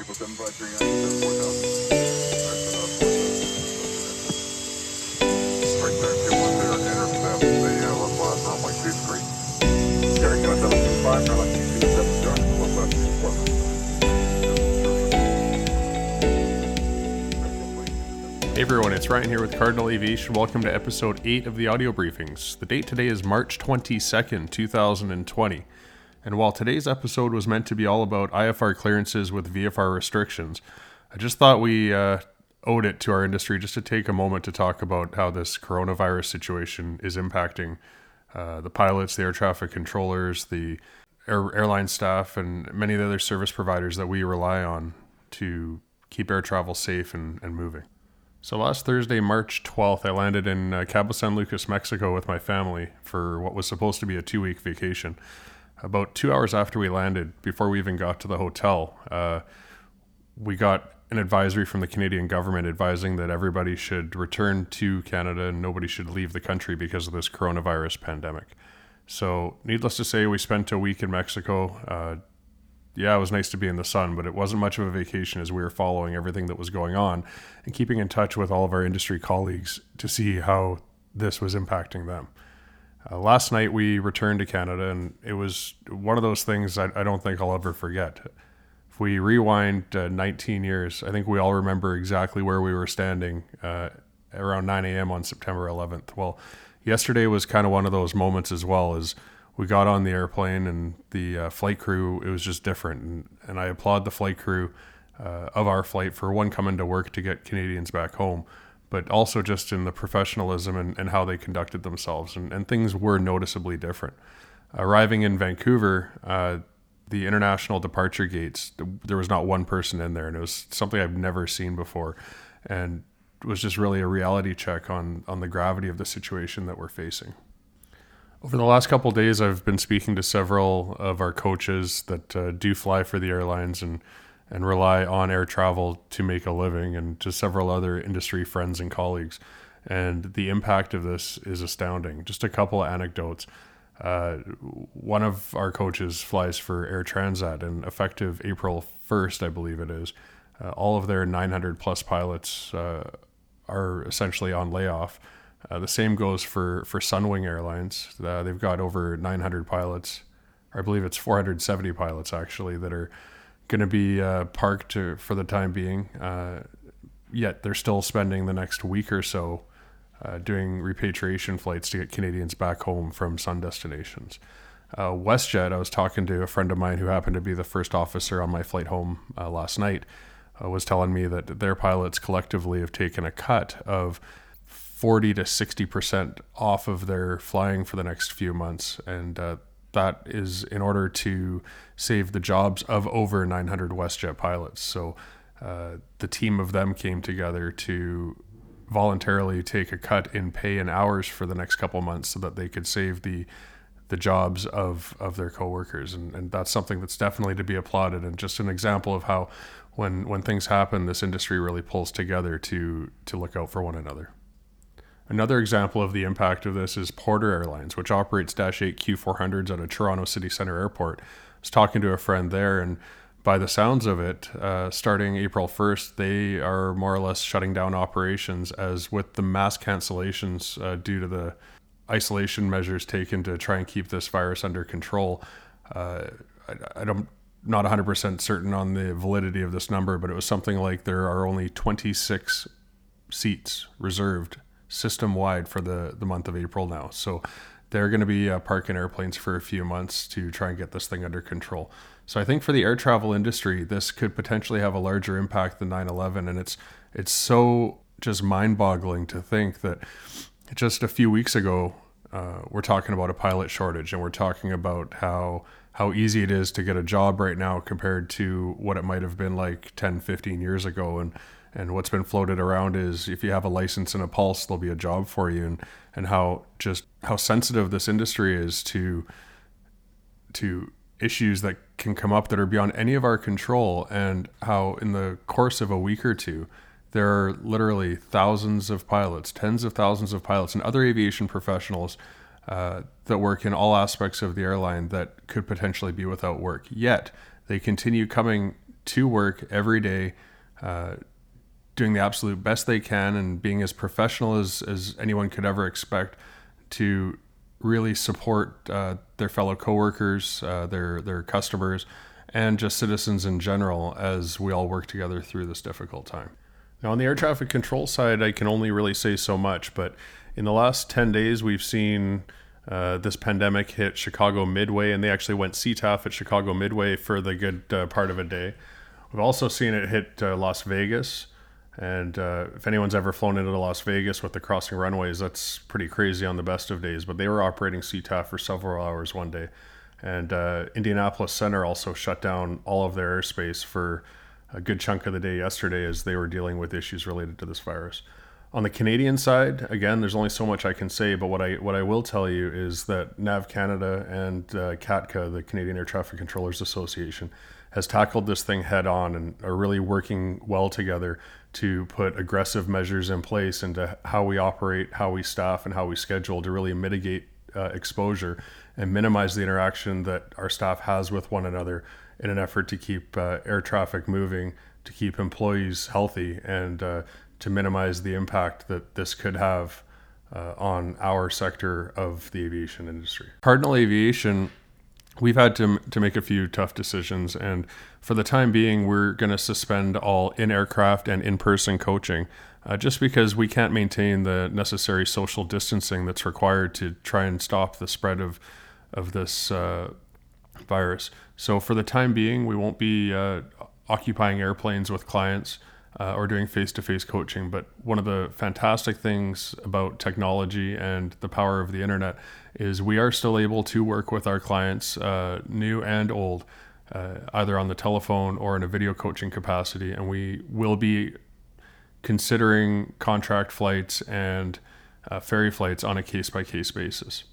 April 753 Right there, 210, intercept, the, left last runway 23. Carrying on 725, runway 27, John, left left Hey everyone, it's Ryan here with Cardinal Aviation. Welcome to episode 8 of the audio briefings. The date today is March 22nd, 2020. And while today's episode was meant to be all about IFR clearances with VFR restrictions, I just thought we uh, owed it to our industry just to take a moment to talk about how this coronavirus situation is impacting uh, the pilots, the air traffic controllers, the air, airline staff, and many of the other service providers that we rely on to keep air travel safe and, and moving. So last Thursday, March 12th, I landed in uh, Cabo San Lucas, Mexico with my family for what was supposed to be a two week vacation. About two hours after we landed, before we even got to the hotel, uh, we got an advisory from the Canadian government advising that everybody should return to Canada and nobody should leave the country because of this coronavirus pandemic. So, needless to say, we spent a week in Mexico. Uh, yeah, it was nice to be in the sun, but it wasn't much of a vacation as we were following everything that was going on and keeping in touch with all of our industry colleagues to see how this was impacting them. Uh, last night we returned to Canada, and it was one of those things I, I don't think I'll ever forget. If we rewind uh, 19 years, I think we all remember exactly where we were standing uh, around 9 a.m. on September 11th. Well, yesterday was kind of one of those moments as well as we got on the airplane and the uh, flight crew, it was just different. And, and I applaud the flight crew uh, of our flight for one coming to work to get Canadians back home but also just in the professionalism and, and how they conducted themselves. And, and, things were noticeably different. Arriving in Vancouver, uh, the international departure gates, there was not one person in there, and it was something I've never seen before. And was just really a reality check on, on the gravity of the situation that we're facing. Over the last couple days, I've been speaking to several of our coaches that uh, do fly for the airlines and and rely on air travel to make a living, and to several other industry friends and colleagues. And the impact of this is astounding. Just a couple of anecdotes. Uh, one of our coaches flies for Air Transat, and effective April 1st, I believe it is, uh, all of their 900 plus pilots uh, are essentially on layoff. Uh, the same goes for, for Sunwing Airlines. Uh, they've got over 900 pilots, I believe it's 470 pilots actually, that are going to be uh, parked for the time being. Uh, yet they're still spending the next week or so uh, doing repatriation flights to get Canadians back home from sun destinations. Uh, WestJet, I was talking to a friend of mine who happened to be the first officer on my flight home uh, last night, uh, was telling me that their pilots collectively have taken a cut of 40 to 60% off of their flying for the next few months. And that is in order to save the jobs of over 900 WestJet pilots. So uh, the team of them came together to voluntarily take a cut in pay and hours for the next couple months so that they could save the the jobs of of their coworkers. And, and that's something that's definitely to be applauded. And just an example of how when when things happen this industry really pulls together to to look out for one another Another example of the impact of this is Porter Airlines, which operates Dash 8 Q400s out of Toronto City Center Airport. I was talking to a friend there, and by the sounds of it, uh, starting April 1st, they are more or less shutting down operations as with the mass cancellations uh, due to the isolation measures taken to try and keep this virus under control. Uh, I, I don't not 100% certain on the validity of this number, but it was something like there are only 26 seats reserved system wide for the, the month of April now. So they're going to be uh, parking airplanes for a few months to try and get this thing under control. So I think for the air travel industry, this could potentially have a larger impact than 9/11, and it's it's so just mind-boggling to think that just a few weeks ago uh, we're talking about a pilot shortage, and we're talking about how how easy it is to get a job right now compared to what it might have been like 10, 15 years ago, and and what's been floated around is if you have a license and a pulse, there'll be a job for you, and and how just how sensitive this industry is to to issues that can come up that are beyond any of our control, and how in the course of a week or two, there are literally thousands of pilots, tens of thousands of pilots, and other aviation professionals uh, that work in all aspects of the airline that could potentially be without work. Yet they continue coming to work every day, uh, doing the absolute best they can and being as professional as, as anyone could ever expect to really support uh, their fellow coworkers, uh, their their customers, and just citizens in general as we all work together through this difficult time. Now, on the air traffic control side, I can only really say so much, but in the last 10 days, we've seen uh, this pandemic hit Chicago Midway, and they actually went CTAF at Chicago Midway for the good uh, part of a day. We've also seen it hit uh, Las Vegas. And uh, if anyone's ever flown into Las Vegas with the crossing runways, that's pretty crazy on the best of days. But they were operating CTAF for several hours one day. And uh, Indianapolis Center also shut down all of their airspace for a good chunk of the day yesterday as they were dealing with issues related to this virus. On the Canadian side, again, there's only so much I can say, but what I what I will tell you is that NAV Canada and uh, CATCA, the Canadian Air Traffic Controllers Association, has tackled this thing head on and are really working well together to put aggressive measures in place into how we operate, how we staff, and how we schedule to really mitigate uh, exposure and minimize the interaction that our staff has with one another in an effort to keep uh, air traffic moving, to keep employees healthy, and uh, to minimize the impact that this could have uh, on our sector of the aviation industry. Cardinal Aviation, we've had to, to make a few tough decisions, and for the time being, we're going to suspend all in aircraft and in person coaching. Uh, just because we can't maintain the necessary social distancing that's required to try and stop the spread of of this uh, virus. So for the time being, we won't be uh, occupying airplanes with clients uh, or doing face-to-face coaching. But one of the fantastic things about technology and the power of the internet is we are still able to work with our clients, uh, new and old, uh, either on the telephone or in a video coaching capacity, and we will be considering contract flights and uh, ferry flights on a case-by-case basis.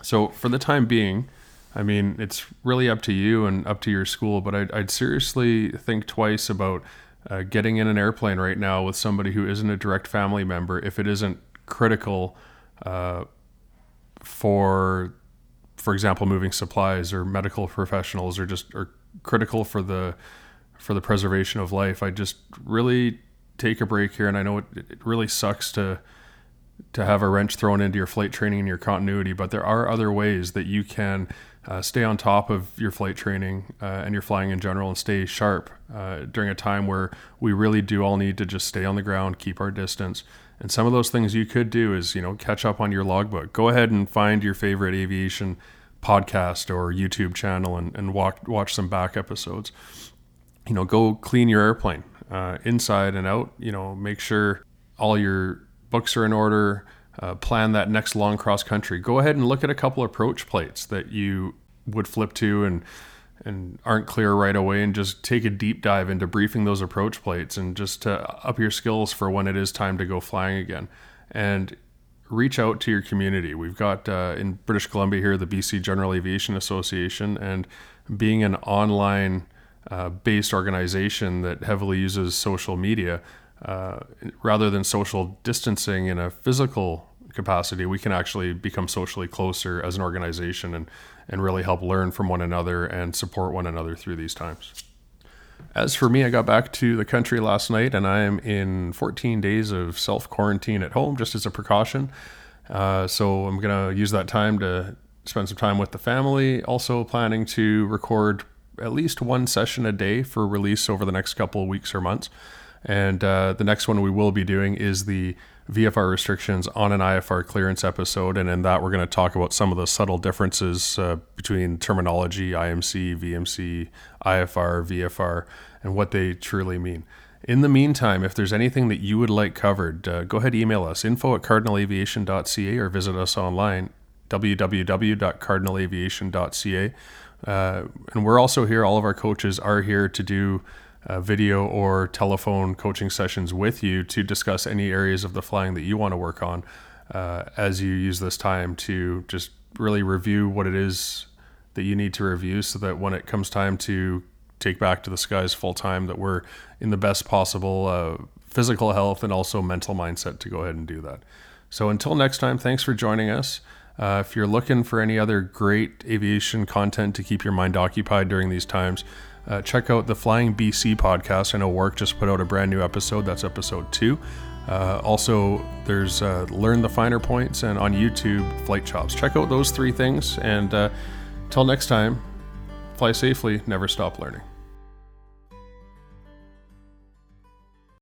So for the time being I mean, it's really up to you and up to your school, but I'd, I'd seriously think twice about uh, getting in an airplane right now with somebody who isn't a direct family member if it isn't critical uh, for, for example, moving supplies or medical professionals or just or critical for the for the preservation of life. I just really take a break here, and I know it, it really sucks to to have a wrench thrown into your flight training and your continuity, but there are other ways that you can uh, stay on top of your flight training uh, and your flying in general and stay sharp uh, during a time where we really do all need to just stay on the ground, keep our distance. And some of those things you could do is, you know, catch up on your logbook. Go ahead and find your favorite aviation podcast or YouTube channel and, and walk, watch some back episodes. You know, go clean your airplane uh, inside and out. You know, make sure all your books are in order uh, plan that next long cross country, go ahead and look at a couple approach plates that you would flip to and and aren't clear right away and just take a deep dive into briefing those approach plates and just to up your skills for when it is time to go flying again. And reach out to your community. We've got uh, in british columbia here the bc general aviation association and being an online uh, based organization that heavily uses social media uh, rather than social distancing in a physical capacity, we can actually become socially closer as an organization and, and really help learn from one another and support one another through these times. As for me, I got back to the country last night and I am in 14 days of self quarantine at home just as a precaution. Uh, so I'm going to use that time to spend some time with the family. Also, planning to record at least one session a day for release over the next couple of weeks or months. And uh, the next one we will be doing is the VFR restrictions on an IFR clearance episode. And in that, we're going to talk about some of the subtle differences uh, between terminology, IMC, VMC, IFR, VFR, and what they truly mean. In the meantime, if there's anything that you would like covered, uh, go ahead email us info at cardinalaviation.ca or visit us online www.cardinalaviation.ca. Uh, and we're also here, all of our coaches are here to do uh, video or telephone coaching sessions with you to discuss any areas of the flying that you want to work on uh, as you use this time to just really review what it is that you need to review so that when it comes time to take back to the skies full time that we're in the best possible uh, physical health and also mental mindset to go ahead and do that. So until next time thanks for joining us. Uh, if you're looking for any other great aviation content to keep your mind occupied during these times Uh, check out the Flying BC podcast. I know Work just put out a brand new episode. That's episode two. Uh, also, there's uh, Learn the Finer Points and on YouTube, Flight Chops. Check out those three things. And uh, till next time, fly safely, never stop learning.